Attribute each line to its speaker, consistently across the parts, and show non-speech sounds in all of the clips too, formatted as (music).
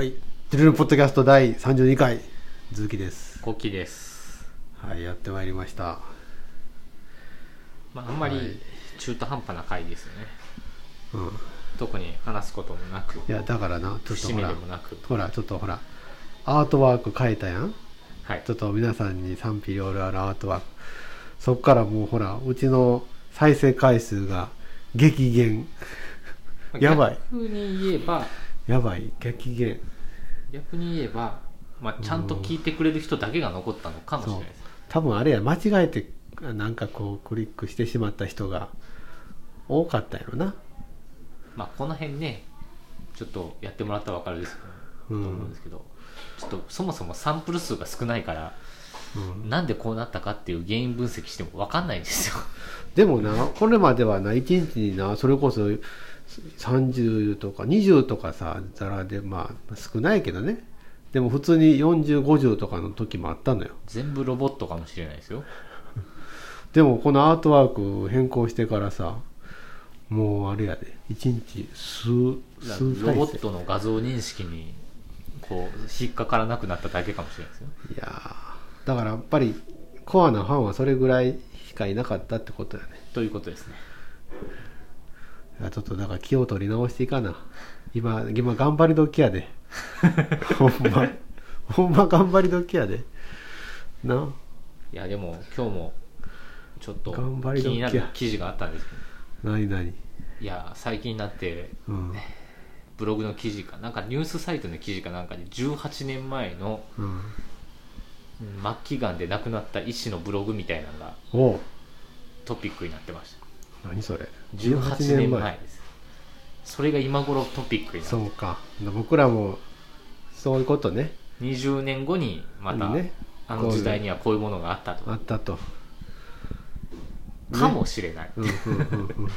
Speaker 1: はい。ジルルポッドキャスト第32回、鈴木です。
Speaker 2: コキです、
Speaker 1: はい、やってまいりました。
Speaker 2: まあ、あんま
Speaker 1: はい
Speaker 2: り中途半端な回ですよね、
Speaker 1: うん。い
Speaker 2: 特に話すこともなく
Speaker 1: や、だからな、ちょっとほら
Speaker 2: でもなく、
Speaker 1: ほら、ちょっとほら、アートワーク変えたやん
Speaker 2: はい
Speaker 1: ちょっと皆さんに賛否両論あるアートワーク。そっからもうほら、うちの再生回数が激減。やばい
Speaker 2: 逆に言えば
Speaker 1: やばい、激減。
Speaker 2: 逆に言えば、まあ、ちゃんと聞いてくれる人だけが残ったのかもしれないです。
Speaker 1: 多分あれや、間違えて、なんかこう、クリックしてしまった人が多かったやろな。
Speaker 2: まあこの辺ねちょっとやってもらったら分かるですと
Speaker 1: うん。
Speaker 2: 思うんですけど、ちょっとそもそもサンプル数が少ないから
Speaker 1: うん。
Speaker 2: なんでこうなったかっていう原因分析しても分かんないんですよ。
Speaker 1: でもな、これまではな、1日にな、それこそ30とか20とかさ、ざらで、まあ、少ないけどね。でも普通に40、50とかの時もあったのよ。
Speaker 2: 全部ロボットかもしれないですよ (laughs)
Speaker 1: でもこのアートワーク変更してからさ、もうあれやで、1日数、数
Speaker 2: ロボ。ットの画像認識にこう引っかからなくなっただけかもしれないですよ
Speaker 1: いやーだからやっぱりコアなファンはそれぐらいしかいなかったってことやね。
Speaker 2: ということですね
Speaker 1: ちょっとだから気を取り直していかな。今、今頑張り時やで。(laughs) ほんま。ほんま頑張り時やで。な。
Speaker 2: いやでも今日もちょっと
Speaker 1: 頑張り時
Speaker 2: 気になる記事があったんですけど
Speaker 1: なになに。
Speaker 2: いや最近になって
Speaker 1: うん。
Speaker 2: ブログの記事かなんかニュースサイトの記事かなんかで18年前の
Speaker 1: うん。
Speaker 2: うん末期がんで亡くなった医師のブログみたいなのがトピックになってました
Speaker 1: 何それ？
Speaker 2: 18年前ですそれが今頃トピックになって
Speaker 1: そうか。僕らも、そういうことね。
Speaker 2: 20年後にまた、
Speaker 1: ね
Speaker 2: あの時代にはこういうものがあったと
Speaker 1: あったと。
Speaker 2: かもしれない、
Speaker 1: うんうんうんうん。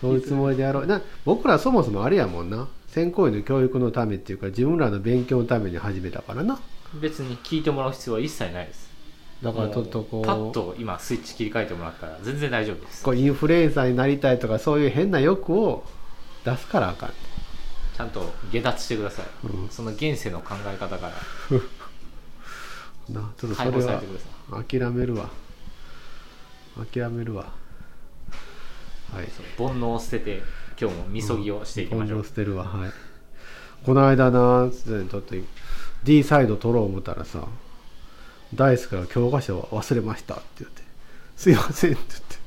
Speaker 1: そういうつもりでやろう。な僕らそもそもあれやもんな。専攻医の教育のためっていうか、自分らの勉強のために始めたからな。
Speaker 2: 別に聞いてもらう必要は一切ないです
Speaker 1: だからちょっとこう。
Speaker 2: もパッと今スイッチ切り替えてもらったら全然大丈夫です。
Speaker 1: こうインフルエンサーになりたいとかそういう変な欲を出すからあかん、
Speaker 2: ちゃんと下脱してください、
Speaker 1: うん。
Speaker 2: その現世の考え方から。(laughs)
Speaker 1: なちょっとそれは諦めるわ。諦めるわ。はい。
Speaker 2: 煩悩を捨てて今日もみそぎをしていきましょう、
Speaker 1: 今度捨てるわ。はい。この間なちょっと D サイド取ろう思ったらさ大輔が教科書を忘れましたって言ってすいませんって言って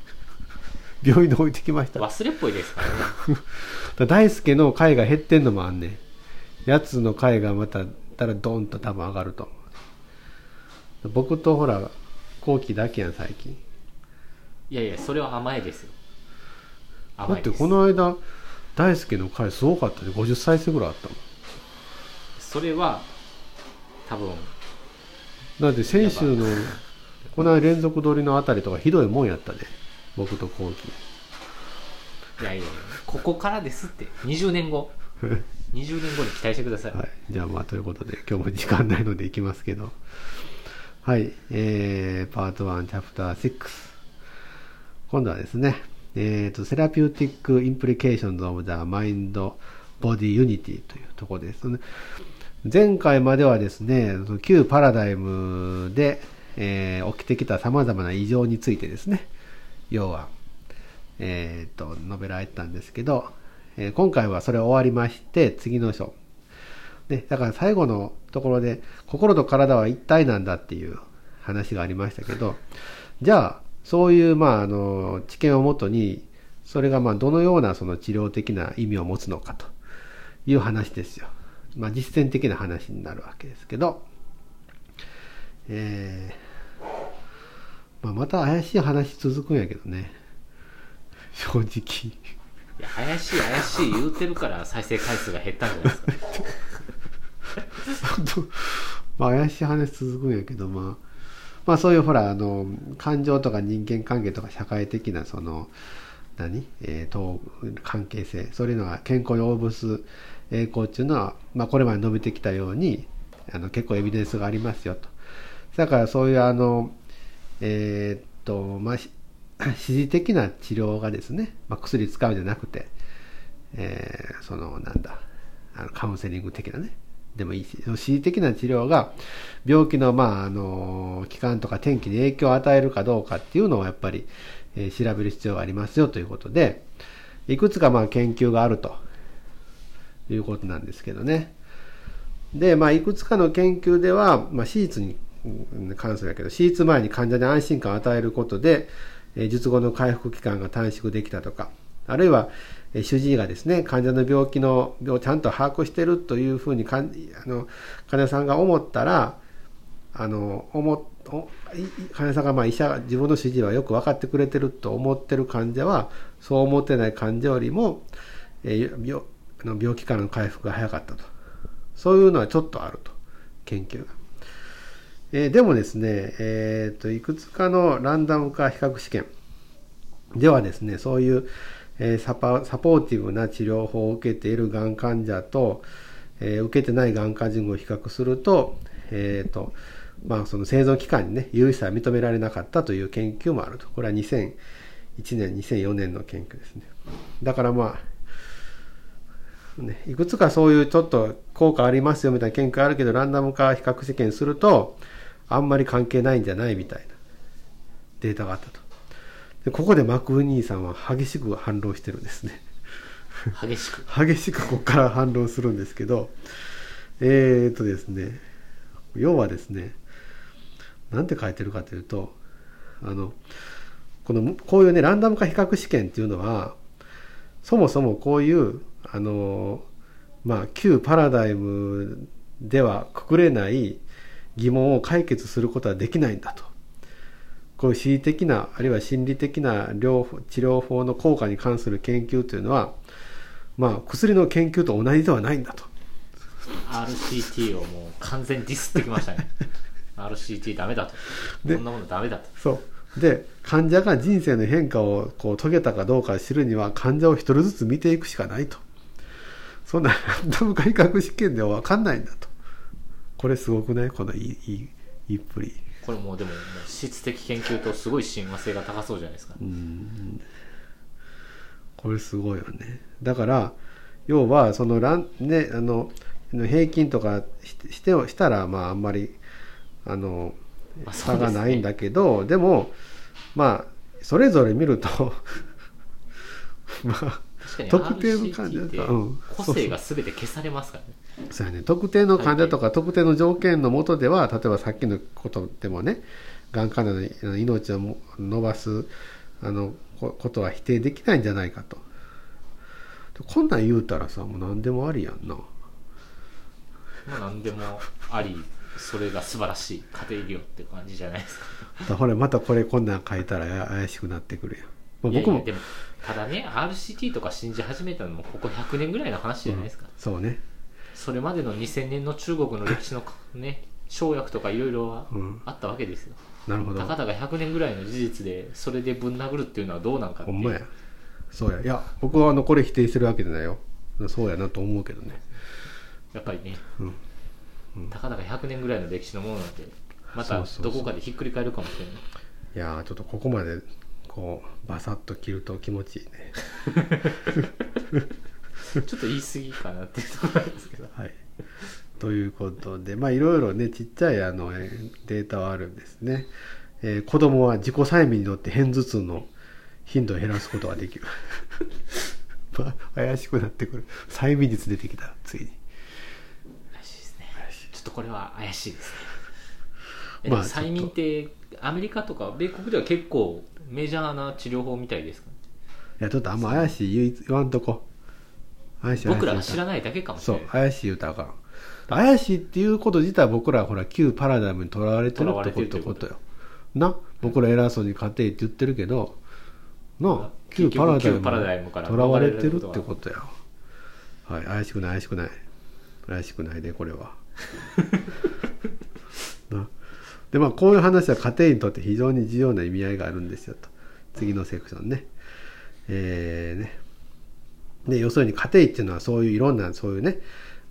Speaker 1: 病院に置いてきました。
Speaker 2: 忘れっぽいですからね。(laughs)
Speaker 1: 大輔の回が減ってんのもあんねん。やつの回がまたたらドンと多分上がると。思う僕とほら後期だけやん最近。
Speaker 2: いやいやそれは甘いですよ。
Speaker 1: だ
Speaker 2: 甘いです。
Speaker 1: ってこの間大輔の回すごかったで50再生ぐらいあったもん。
Speaker 2: それは多分
Speaker 1: だって先週のこの間連続撮りのあたりとかひどいもんやったで僕と後期
Speaker 2: いやいやいやここからですって。20年後。(laughs) 20年後に期待してください、
Speaker 1: はい、じゃあまあということで今日も時間ないのでいきますけど。はい。えー、パート1チャプター6今度はですねえーと Therapeutic Implications of the Mind Body Unity というところですね前回まではですね旧パラダイムで、えー起きてきた様々な異常についてですね要はえー、と述べられたんですけど、えー今回はそれ終わりまして次の章ね、だから最後のところで心と体は一体なんだっていう話がありましたけどじゃあそういうまああの知見をもとにそれがまあどのようなその治療的な意味を持つのかという話ですよ。まあ実践的な話になるわけですけど、えーまあ、また怪しい話続くんやけどね。正直。
Speaker 2: いや怪しい怪しい言うてるから再生回数が減ったんじゃないですか
Speaker 1: 本当まあ怪しい話続くんやけど、まあ、まあそういうほら、あの、感情とか人間関係とか社会的なその、何？えー、と、関係性、そういうのが健康に及ぼす栄光っていうのは、まあこれまで述べてきたように、あの結構エビデンスがありますよと。だからそういうあの、えーっと、まあ、指示的な治療がですね、まあ、薬使うんじゃなくて、えーそのなんだあのカウンセリング的なねでもいいし、恣意的な治療が病気の、まあ、あの、期間とか天気に影響を与えるかどうかっていうのをやっぱり、えー、調べる必要がありますよということで、いくつかまあ研究があるということなんですけどね。で、まあ、いくつかの研究では、まあ、手術に関するだけど、手術前に患者に安心感を与えることで、え術後の回復期間が短縮できたとか、あるいは、え主治医がですね、患者の病気の病をちゃんと把握してるというふうにかんあの患者さんが思ったら、あの思患者さんがまあ医者自分の主治医はよく分かってくれてると思ってる患者はそう思ってない患者よりも、えー、病病気からの回復が早かったとそういうのはちょっとあると研究が、えー、でもですね、えーと、いくつかのランダム化比較試験ではですねそういう、えー、サパサポーティブな治療法を受けているがん患者と、えー、受けてないがん患者を比較すると,、えーとまあ、その生存期間にね、有意差は認められなかったという研究もあると。これは2001年、2004年の研究ですね。だからまあ、ね、いくつかそういうちょっと効果ありますよみたいな研究あるけど、ランダム化比較試験すると、あんまり関係ないんじゃないみたいなデータがあったと。でここでマクウニーさんは激しく反論してるんですね。
Speaker 2: 激しく？(laughs)
Speaker 1: 激しくここから反論するんですけど、えー、っとですね、要はですね、何て書いてるかというとあのこのこういうねランダム化比較試験っていうのはそもそもこういうあのまあ旧パラダイムではくくれない疑問を解決することはできないんだと。こういう恣意的なあるいは心理的な療治療法の効果に関する研究というのはまあ薬の研究と同じではないんだと。
Speaker 2: RCT をもう完全にディスってきましたね。(laughs) RCT ダメだと。こんなものダメだと。
Speaker 1: そう。で患者が人生の変化をこう遂げたかどうか知るには患者を一人ずつ見ていくしかないとそんなランダム化比較試験では分かんないんだと。これすごくない？このいいいいっぷり
Speaker 2: これもうでも質的研究とすごい親和性が高そうじゃないですか。うん。
Speaker 1: これすごいよね。だから要はそのランねあの平均とかしてしたらまああんまりあの差がないんだけど、でね、でもまあそれぞれ見ると (laughs)
Speaker 2: まあ特定の患者とか、うん、個性が全て消されますからね。
Speaker 1: そうやね。特定の患者とか特定の条件のもとでは例えばさっきのことでもねがん患者の命を伸ばすあのことは否定できないんじゃないかと。こんなん言うたらさもう何でもありやんな。
Speaker 2: まあ何でもありそれが素晴らしい家庭医療って感じじゃないですか。
Speaker 1: ほらまたこれこんなん書いたら怪しくなってくるよ、まあ、僕も
Speaker 2: でもただね RCT とか信じ始めたのもここ100年ぐらいの話じゃないですか、うん、
Speaker 1: そうね。
Speaker 2: それまでの2000年の中国の歴史のね生薬とかいろいろはあったわけですよ、
Speaker 1: うん、なるほど。
Speaker 2: たかだか100年ぐらいの事実でそれでぶん殴るっていうのはどうなんかってほんま
Speaker 1: や。そうや。いや僕はあのこれ否定してるわけじゃないよ。そうやなと思うけどね。
Speaker 2: やっぱりね、うん。たかだか100年ぐらいの歴史のものなんてまたどこかでひっくり返るかもしれない。
Speaker 1: いやちょっとここまでこうバサッと切ると気持ちいいね。(laughs)
Speaker 2: ちょっと言い過ぎかなっていうところなんですけど。
Speaker 1: はい。ということでまあいろいろねちっちゃいあのデータはあるんですね、えー、子供は自己催眠によって片頭痛の頻度を減らすことができる。(laughs) まあ怪しくなってくる。催眠術出てきたついに。
Speaker 2: っとこれは怪しいですね。まあ、催眠ってアメリカとか米国では結構メジャーな治療法みたいですか、ね、
Speaker 1: いやちょっとあんま怪しい言わんとこ。
Speaker 2: 怪しい僕らが知らないだけかもしれない。
Speaker 1: そう怪しい言うたらあかん。怪しいっていうこと自体僕らほら旧パラダイムにとらわれてるってこと。よな？僕ら偉そうに家庭って言ってるけどな？
Speaker 2: 旧パラダイムから
Speaker 1: とらわれてるってことや。はい怪しくない怪しくない。怪しくないでこれは (laughs) でまあこういう話は家庭にとって非常に重要な意味合いがあるんですよと次のセクションね。えーね、で要するに家庭っていうのはそういういろんなそういうね、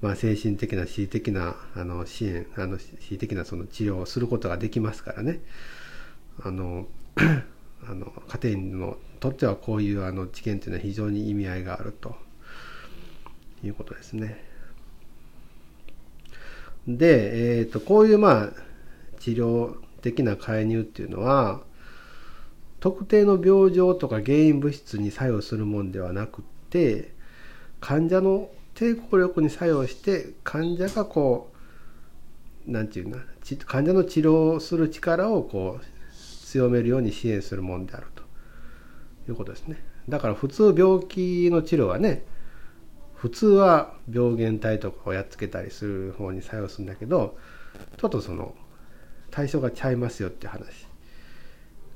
Speaker 1: まあ、精神的な恣意的なあの支援あの恣意的なその治療をすることができますからねあの (clears throat) あの家庭のとってはこういうあの知見っていうのは非常に意味合いがあるということですね。で、えーと、こういうまあ治療的な介入っていうのは特定の病状とか原因物質に作用するもんではなくって患者の抵抗力に作用して患者がこう何て言うな患者の治療する力をこう強めるように支援するもんであると。いうことですね。だから普通病気の治療はね普通は病原体とかをやっつけたりする方に作用するんだけどちょっとその対象がちゃいますよって話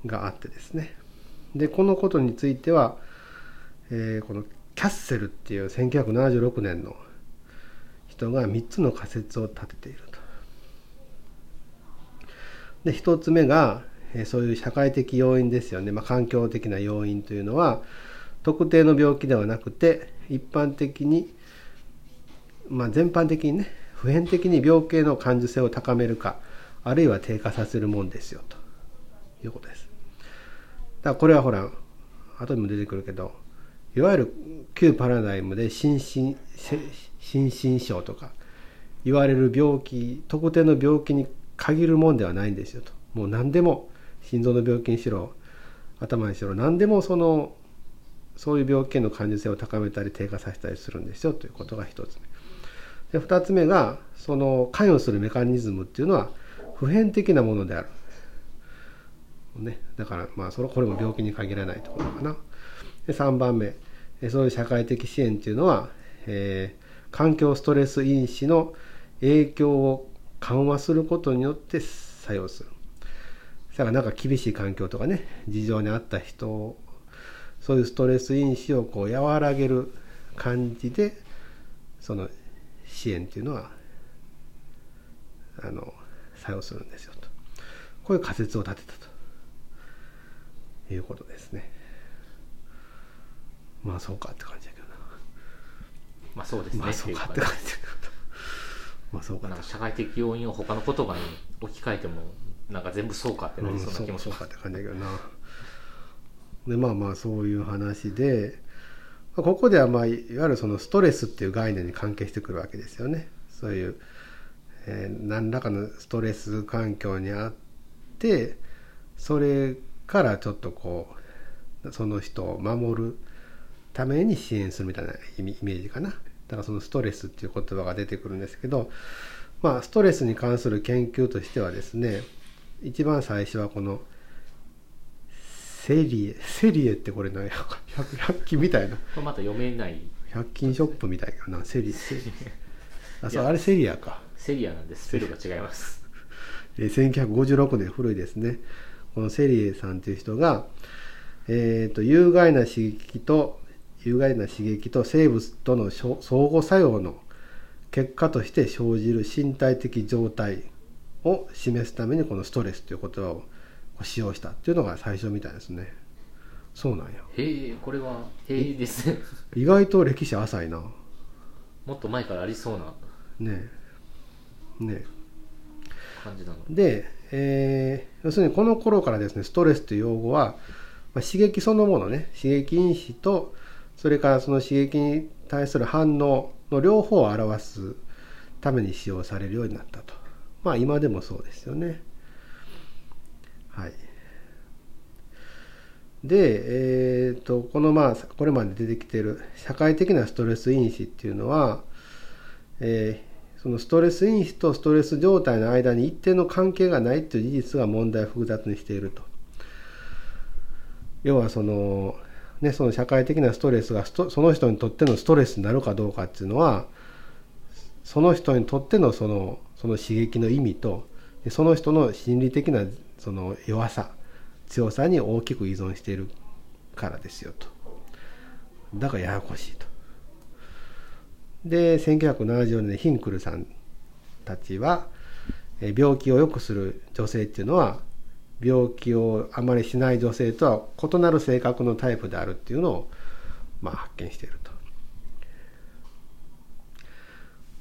Speaker 1: があってですねでこのことについては、えー、このキャッセルっていう1976年の人が3つの仮説を立てていると。で1つ目が、えー、そういう社会的要因ですよね、まあ、環境的な要因というのは特定の病気ではなくて一般的に、まあ、全般的にね普遍的に病気への感受性を高めるかあるいは低下させるもんですよと。いうことです。だからこれはほら後にも出てくるけどいわゆる旧パラダイムで心身心身症とか言われる病気特定の病気に限るもんではないんですよと。もう何でも心臓の病気にしろ頭にしろ何でもそのそういう病気への感受性を高めたり低下させたりするんですよということが一つ目。で二つ目がその関与するメカニズムっていうのは普遍的なものである、ね、だからまあそれこれも病気に限らないところかな。で3番目。そういう社会的支援っていうのは、えー、環境ストレス因子の影響を緩和することによって作用する。だからなんか厳しい環境とかね事情にあった人そういうストレス因子をこう和らげる感じでその支援っていうのはあの作用するんですよと。こういう仮説を立てたと。いうことですね。まあそうかって感じだけどな。
Speaker 2: まあそうですね。
Speaker 1: まあそうかって感じだけど
Speaker 2: まあそうかな社会的要因を他の言葉に置き換えてもなんか全部そうかってなりそうな気もします、うん、そうかって感じだけどな。
Speaker 1: でまあまあそういう話でここではまあいわゆるそのストレスっていう概念に関係してくるわけですよね。そういう、えー、何らかのストレス環境にあってそれからちょっとこうその人を守るために支援するみたいなイメージかな。だからそのストレスっていう言葉が出てくるんですけどまあストレスに関する研究としてはですね一番最初はこの「セリエセリエってこれ何や百百均みたいな。こ
Speaker 2: れまた読めない。
Speaker 1: 百均ショップみたいな。セリセリあそうあれセリアか
Speaker 2: セリアなんです。スペルが違います
Speaker 1: 1956年古いですねこのセリエさんという人が、えーと、有害な刺激と有害な刺激と生物との相互作用の結果として生じる身体的状態を示すためにこのストレスという言葉を使用したっていうのが最初みたいですねそうなんや
Speaker 2: へえこれはへえですね
Speaker 1: 意外と歴史浅いな
Speaker 2: もっと前からありそうな
Speaker 1: ねえね。え
Speaker 2: 感じなの？
Speaker 1: で、えー、要するにこの頃からですねストレスという用語は、まあ、刺激そのものね刺激因子とそれからその刺激に対する反応の両方を表すために使用されるようになったと。まあ今でもそうですよね。はい。で、えーと、このまあこれまで出てきている社会的なストレス因子っていうのは、えー、そのストレス因子とストレス状態の間に一定の関係がないという事実が問題を複雑にしていると。要はその、ね、その社会的なストレスがその人にとってのストレスになるかどうかっていうのはその人にとってのそのその刺激の意味とその人の心理的なその弱さ強さに大きく依存しているからですよとだからややこしいとで1974年ヒンクルさんたちは病気を良くする女性っていうのは病気をあまりしない女性とは異なる性格のタイプであるっていうのを、まあ、発見していると。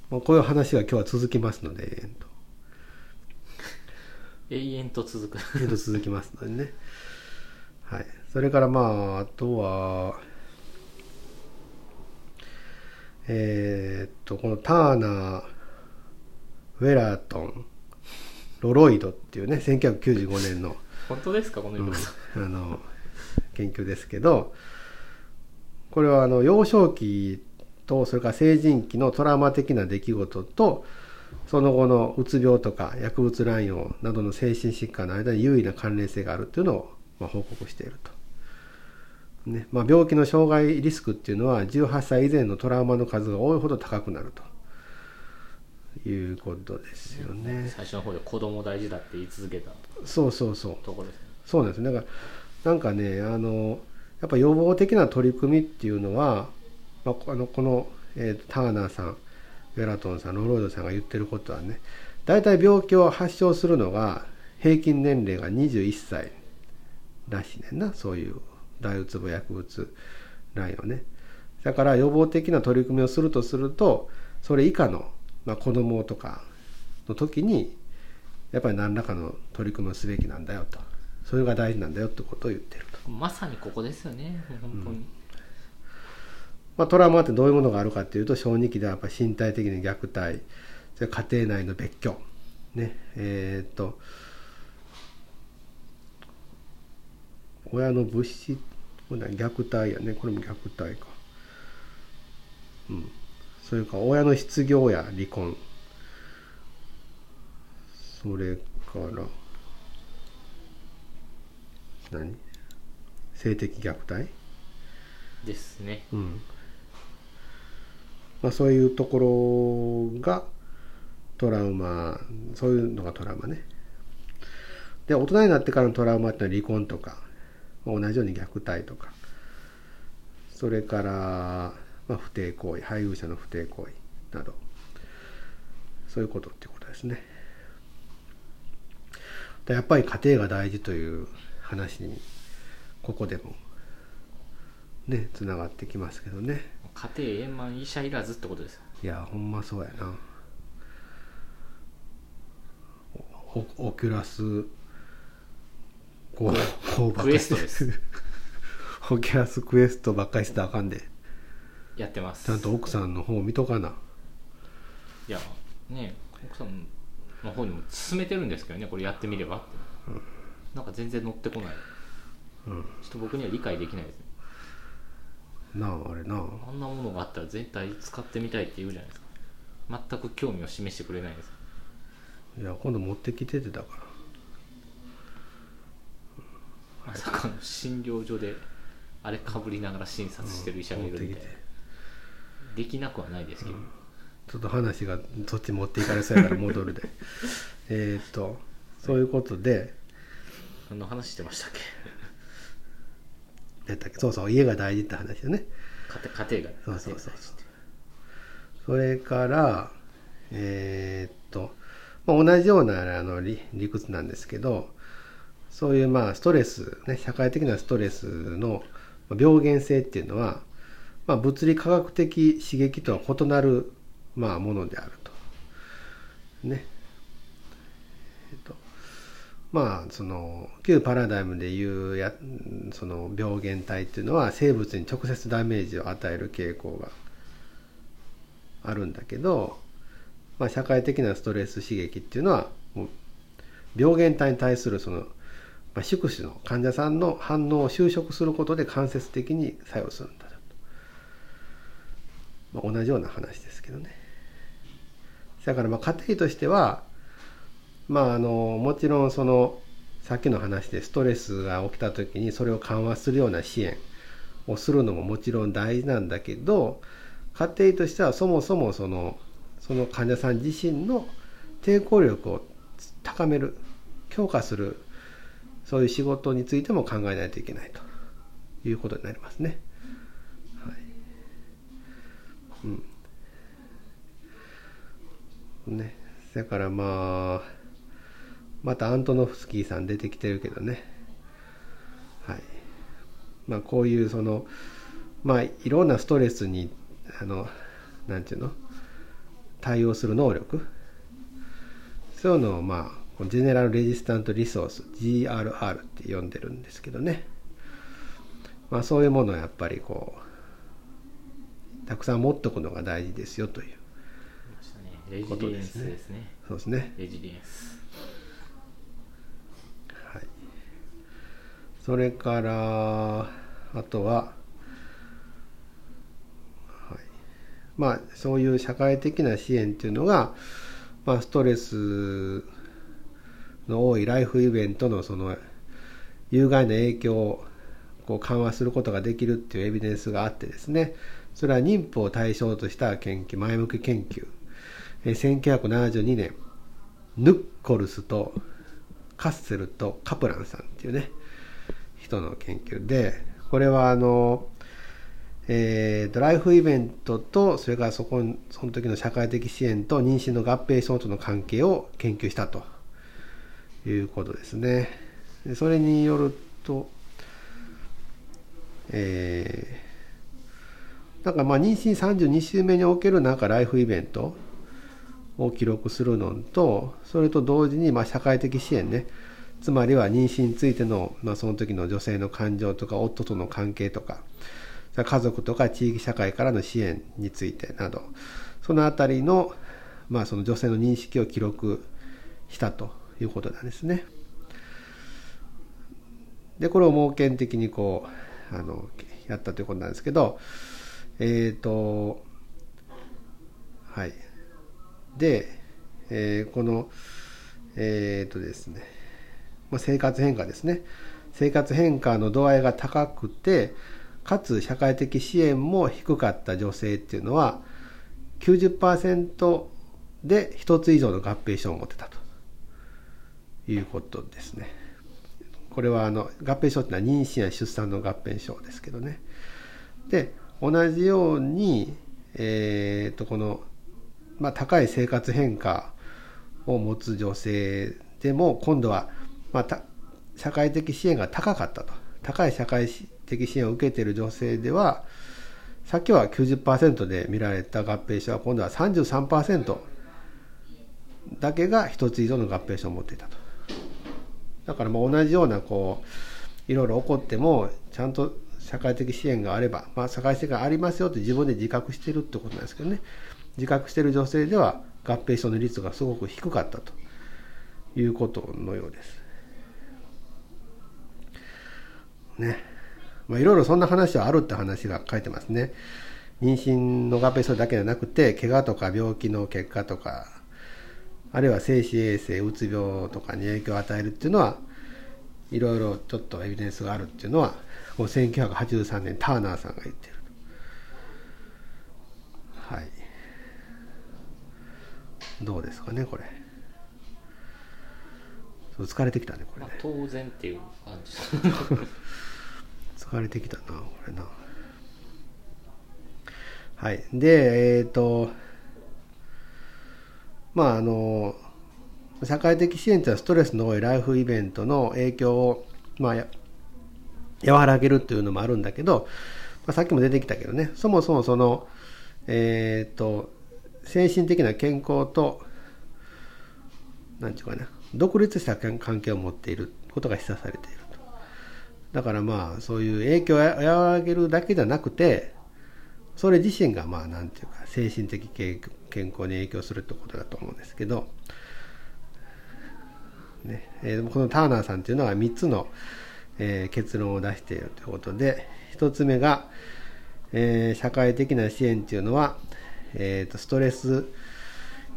Speaker 1: もうこういう話が今日は続きますので、
Speaker 2: 永遠と続く。
Speaker 1: 永遠と続きますのでね。はい。それからまああとはえー、っとこのターナーウェラートンロロイドっていうね1995年の
Speaker 2: 本当ですかこの
Speaker 1: うん、あの研究ですけどこれはあの幼少期とそれから成人期のトラウマ的な出来事とその後のうつ病とか薬物乱用などの精神疾患の間に優位な関連性があるっていうのを、まあ、報告していると。ねまあ、病気の障害リスクっていうのは18歳以前のトラウマの数が多いほど高くなるということですよね。
Speaker 2: 最初の方で子供大事だって言い続けた
Speaker 1: そうそうそう。
Speaker 2: ところですね
Speaker 1: そうなんですねだからなんかねあのやっぱ予防的な取り組みっていうのは、まあ、あのこの、えーターナーさんウェラトンさんロロイドさんが言ってることはね大体病気を発症するのが平均年齢が21歳らしいねんなそういう大うつ病薬物乱用ね。だから予防的な取り組みをするとするとそれ以下の、まあ、子供とかの時にやっぱり何らかの取り組みをすべきなんだよと。それが大事なんだよってことを言ってると、
Speaker 2: まさにここですよね。本当に、
Speaker 1: まあ、トラウマってどういうものがあるかっていうと小児期ではやっぱ身体的に虐待それ家庭内の別居。ね。えーっと親の物質これ何虐待やね。これも虐待か。うん。それから親の失業や離婚。それから何？性的虐待？
Speaker 2: ですね。
Speaker 1: うん。まあ、そういうところがトラウマそういうのがトラウマね。で大人になってからのトラウマってのは離婚とか。まあ同じように虐待とか。それから、まあ、不貞行為配偶者の不貞行為など。そういうことっていうことですね。でやっぱり家庭が大事という話にここでもねつながってきますけどね。
Speaker 2: 家庭円満医者いらずってことですよ。
Speaker 1: いやほんまそうやな。オキュラスこう
Speaker 2: クエストです。(laughs)
Speaker 1: Oculus Quest ばっかりしてたらあかんで。
Speaker 2: やってます。
Speaker 1: ちゃんと奥さんの方見とかな。い
Speaker 2: やね奥さんの方にも勧めてるんですけどねこれやってみればって、なんか全然乗ってこない。
Speaker 1: うん。
Speaker 2: ちょっと僕には理解できないですね。
Speaker 1: なああれな
Speaker 2: あ。んなものがあったら絶対使ってみたいって言うじゃないですか。全く興味を示してくれないです。
Speaker 1: いや今度持ってきててたから
Speaker 2: まさかの診療所であれかぶりながら診察してる医者がいるみたいな。
Speaker 1: 持ってきて
Speaker 2: できなくはないですけど、
Speaker 1: ちょっと話がそっち持っていかれそうやから戻るで。(laughs) えーっとそういうことで。
Speaker 2: 何の話してましたっけ？
Speaker 1: 何やったっけ？そうそう家が大事って話よね。
Speaker 2: 家庭家庭が
Speaker 1: そうそうそう。それからえーっと、まあ、同じようなあの理理屈なんですけどそういうまあストレス、ね、社会的なストレスの病原性っていうのは、まあ、物理科学的刺激とは異なる、まあ、ものであると。ね。えっとまあその旧パラダイムでいうやその病原体っていうのは生物に直接ダメージを与える傾向があるんだけど、まあ、社会的なストレス刺激っていうのはもう病原体に対するその、まあ、宿主の患者さんの反応を修飾することで間接的に作用するんだと、まあ、同じような話ですけどね。だからまあ家庭としてはまああのもちろんそのさっきの話でストレスが起きた時にそれを緩和するような支援をするのももちろん大事なんだけど家庭としてはそもそもそのその患者さん自身の抵抗力を高める強化するそういう仕事についても考えないといけないと。いうことになりますね。はい。うん、ね。だからまあまたアントノフスキーさん出てきてるけどね。はい。まあこういうそのまあいろんなストレスにあのなんていうの？対応する能力？そういうのをまあこのジェネラルレジスタントリソース GRR って呼んでるんですけどね。まあそういうものをやっぱりこうたくさん持っとくのが大事ですよという
Speaker 2: ましたね。レジリエンスですね。
Speaker 1: そうですね。
Speaker 2: レジリエンス
Speaker 1: はい。それからあとははい。まあそういう社会的な支援っていうのが、まあ、ストレスの多いライフイベントのその有害な影響をこう緩和することができるっていうエビデンスがあってですね。それは妊婦を対象とした研究前向き研究。1972年ヌッコルスとカッセルとカプランさんっていうね人の研究。でこれはあの、えー、ドライフイベントとそれからそこその時の社会的支援と妊娠の合併症との関係を研究したと。いうことですね。それによるとえー、なんかまあ妊娠32週目におけるなんかライフイベントを記録するのとそれと同時にまあ社会的支援ね。つまりは妊娠についての、まあ、その時の女性の感情とか夫との関係とか家族とか地域社会からの支援についてなどそのあたりの,、まあその女性の認識を記録したと。いうことなんですね。でこれを盲検的にこうあのやったということなんですけどえっ、ー、とはい。で、えー、このえっ、ー、とですねまあ生活変化ですね。生活変化の度合いが高くてかつ社会的支援も低かった女性っていうのは90%で1つ以上の合併症を持ってたと。いうことですね。これはあの合併症っていうのは妊娠や出産の合併症ですけどね。で同じようにえ、ー、とこのまあ、高い生活変化を持つ女性でも今度は、まあ、社会的支援が高かったと。高い社会的支援を受けている女性ではさっきは90%で見られた合併症は今度は33%だけが一つ以上の合併症を持っていたと。だからもう同じようなこういろいろ起こってもちゃんと社会的支援があれば、まあ、社会的がありますよって自分で自覚してるってことなんですけどね自覚してる女性では合併症の率がすごく低かったということのようです。ね。まあ、いろいろそんな話はあるって話が書いてますね。妊娠の合併症だけじゃなくて、怪我とか病気の結果とか、あるいは精子衛生、うつ病とかに影響を与えるっていうのは、いろいろちょっとエビデンスがあるっていうのは、この1983年ターナーさんが言ってるはい。どうですかねこれ。疲れてきたねこれね、
Speaker 2: まあ、当然っていう感じ。
Speaker 1: 疲れてきたなこれな。はい。でえっ、ー、とまああの社会的支援というのはストレスの多いライフイベントの影響を、まあ、和らげるというのもあるんだけど、まあ、さっきも出てきたけどね。そもそもそのえっ、ー、と精神的な健康と何て言うかな独立した関係を持っていることが示唆されていると。だからまあそういう影響を和らげるだけじゃなくてそれ自身がまあ何て言うか精神的健康に影響するってことだと思うんですけど、ねえー、このターナーさんっていうのは3つの、えー、結論を出しているということで1つ目が、えー、社会的な支援っていうのはえーと、ストレス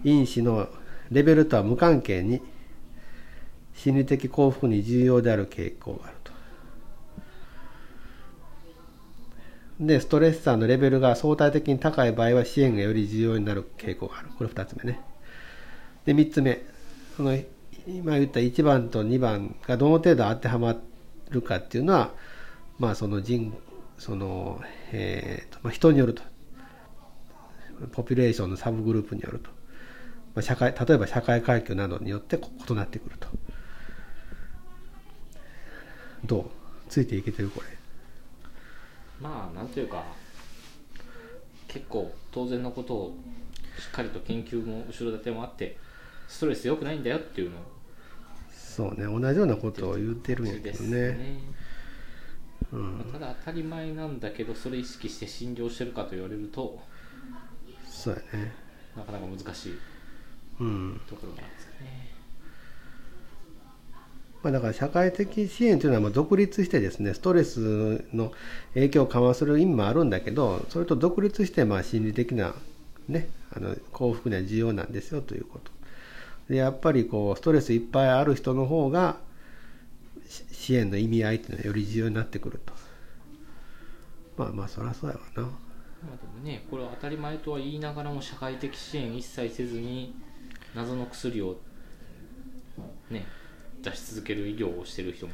Speaker 1: 因子のレベルとは無関係に心理的幸福に重要である傾向があると。で、ストレッサーのレベルが相対的に高い場合は支援がより重要になる傾向がある。これ2つ目ね。で、3つ目。その今言った1番と2番がどの程度当てはまるかっていうのは、まあその人、その、えーとまあ、人によると。ポピュレーションのサブグループによると、まあ、社会例えば社会階級などによって異なってくるとどう？ついていけてるこれ
Speaker 2: まあなんというか結構当然のことをしっかりと研究も後ろ盾もあってストレス良くないんだよっていうのを
Speaker 1: そうね同じようなことを言ってるんやけどね、ね、
Speaker 2: うん、ただ当たり前なんだけどそれ意識して診療してるかと言われると
Speaker 1: そうやね。
Speaker 2: なかなか難しい
Speaker 1: うん。
Speaker 2: ところなんですかね。
Speaker 1: まあ、だから社会的支援というのはまあ独立してですねストレスの影響を緩和する意味もあるんだけどそれと独立してまあ心理的な、ね、あの幸福には重要なんですよということ。でやっぱりこうストレスいっぱいある人の方が支援の意味合いっていうのはより重要になってくると。まあまあそりゃそうやわな。
Speaker 2: まあでもね、これは当たり前とは言いながらも社会的支援一切せずに謎の薬をね出し続ける医療をしてる人も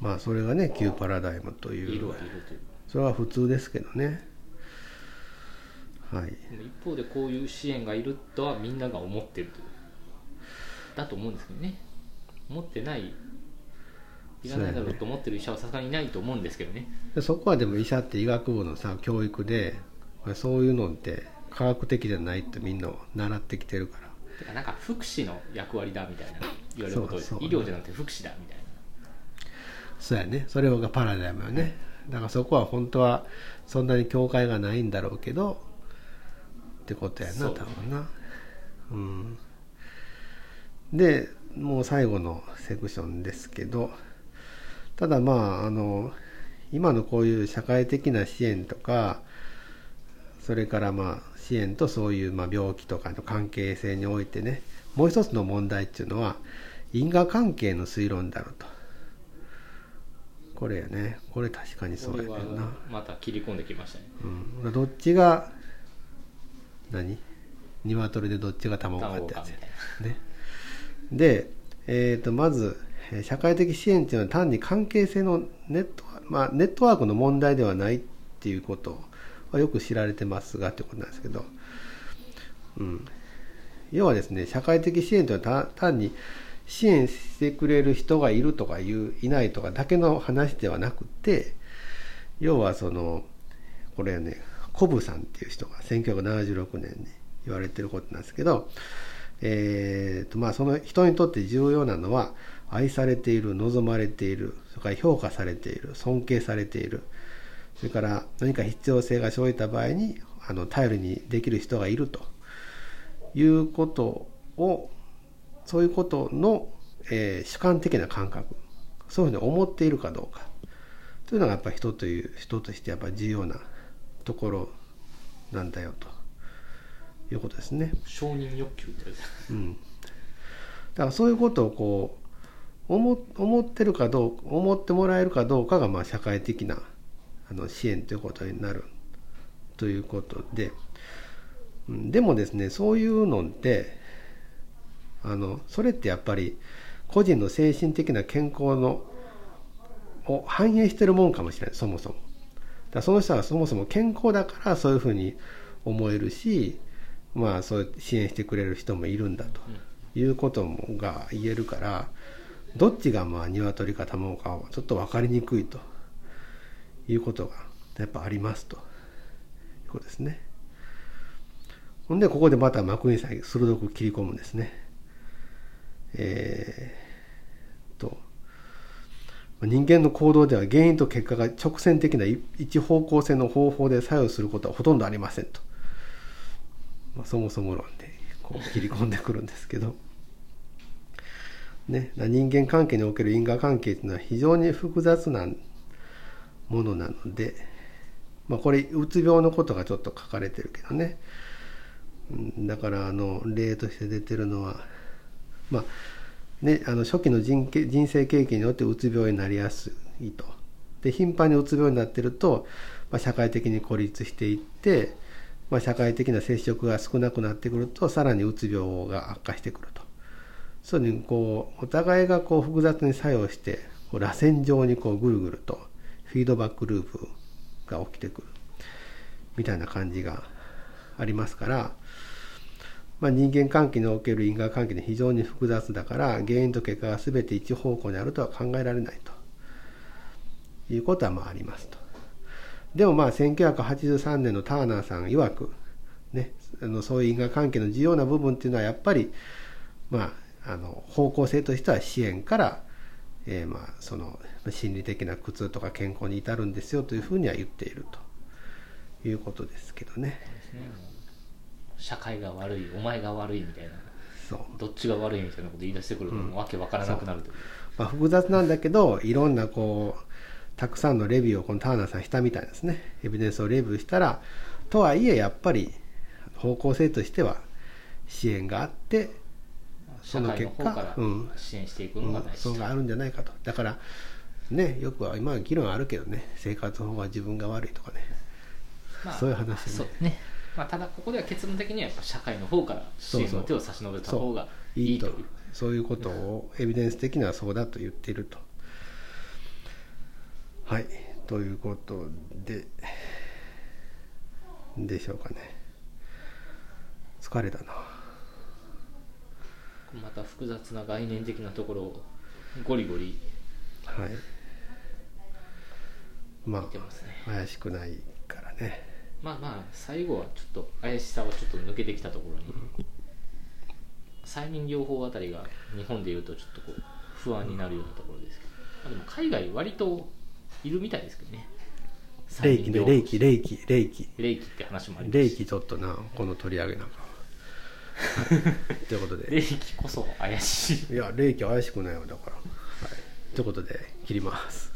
Speaker 1: まあそれがね旧パラダイムとい
Speaker 2: う。るはいるという。
Speaker 1: それは普通ですけどね。はい。
Speaker 2: 一方でこういう支援がいるとはみんなが思ってるという。だと思うんですけどね。思ってない。いらないだろうと思ってる医者はさすがにいないと思うんですけどね。
Speaker 1: でそこはでも医者って医学部のさ教育でまあそういうのって科学的じゃないってみんな習ってきてるから。
Speaker 2: てかなんか福祉の役割だみたいな言われること医療じゃなくて福祉だみたいな。
Speaker 1: そうやね。それがパラダイムよね。だからそこは本当はそんなに境界がないんだろうけどってことやな多分な。うん。でもう最後のセクションですけどただまああの今のこういう社会的な支援とかそれからまあ支援とそういうまあ病気とかの関係性においてねもう一つの問題っていうのは因果関係の推論だろうと。これやね。これ確かにそうやけどな、
Speaker 2: また切り込んできましたね。
Speaker 1: うん、どっちが何？鶏でどっちが卵かってやつやねで、えー、とまずえー社会的支援っていうのは単に関係性のネット,、まあ、ネットワークの問題ではないっていうことはよく知られてますがってことなんですけど、うん、要はですね社会的支援というのは単に支援してくれる人がいるとかいういないとかだけの話ではなくて要はそのこれはねコブさんっていう人が1976年に言われてることなんですけど、えーとまあ、その人にとって重要なのは愛されている望まれているそれから評価されている尊敬されているそれから何か必要性が生じた場合にあの頼りにできる人がいると。いうことをそういうことの、えー主観的な感覚。そういうふうに思っているかどうか。というのがやっぱり人という人としてやっぱり重要なところなんだよと。いうことですね。
Speaker 2: 承認欲求
Speaker 1: うん、だからそういうことをこう思思ってるかどう思ってもらえるかどうかがまあ社会的なあの支援ということになるということで、うんでもですねそういうのってあのそれってやっぱり個人の精神的な健康のを反映してるもんかもしれないそもそも。だその人はそもそも健康だからそういうふうに思えるしまあそう支援してくれる人もいるんだということもが言えるからどっちがまあ鶏か卵かはちょっと分かりにくいということがやっぱありますということですね。ほんでここでまた幕にさん鋭く切り込むんですね。えー、と人間の行動では原因と結果が直線的な一方向性の方法で作用することはほとんどありませんと、まあ、そもそも論でこう切り込んでくるんですけど、ね、人間関係における因果関係というのは非常に複雑なものなので、まあ、これうつ病のことがちょっと書かれてるけどねだからあの例として出てるのはまあね、あの初期の人人生経験によってうつ病になりやすいと。で頻繁にうつ病になってると、まあ、社会的に孤立していって、まあ、社会的な接触が少なくなってくるとさらにうつ病が悪化してくると。そういうふうにこうお互いがこう複雑に作用してこう螺旋状にこうぐるぐるとフィードバックループが起きてくるみたいな感じがありますから。まあ、人間関係における因果関係で非常に複雑だから原因と結果が全て一方向にあるとは考えられないということはまあありますと。でもまあ1983年のターナーさん曰く、ね、あのそういう因果関係の重要な部分っていうのはやっぱり、まあ、あの方向性としては支援から、えー、まあその心理的な苦痛とか健康に至るんですよというふうには言っていると。いうことですけどね。
Speaker 2: 社会が悪いお前が悪いみたいな。
Speaker 1: そう。
Speaker 2: どっちが悪いみたいなこと言い出してくるともうわけわからなくなるう。
Speaker 1: まあ、複雑なんだけどいろんなこうたくさんのレビューをこのターナーさんしたみたいですね。エビデンスをレビューしたらとはいえやっぱり方向性としては支援があってそ
Speaker 2: 社
Speaker 1: の結果うん
Speaker 2: 支援していく
Speaker 1: うん
Speaker 2: のが大事、
Speaker 1: そうがあるんじゃないかと。だからねよくは今は議論あるけどね生活保護は自分が悪いとかね。
Speaker 2: まあ
Speaker 1: そういう話ね。
Speaker 2: そうね、まあ、ただここでは結論的にはやっぱ社会の方から支援の手を差し伸べた方がい
Speaker 1: いいとそういうことをエビデンス的にはそうだと言っていると。はい。ということででしょうかね。疲れたな
Speaker 2: また複雑な概念的なところをゴリゴリ
Speaker 1: はい。まあ怪しくないからね。
Speaker 2: まあまあ最後はちょっと怪しさをちょっと抜けてきたところに催眠療法あたりが日本でいうとちょっとこう不安になるようなところですけど、まあ、でも海外割といるみたいですけどね。
Speaker 1: 霊気ね霊気霊気霊気。
Speaker 2: 霊気って話もありますし。
Speaker 1: 霊気ちょっとなこの取り上げなんか (laughs) ということで。
Speaker 2: 霊気こそ怪しい。
Speaker 1: いや霊気怪しくないよだから。はい。ということで切ります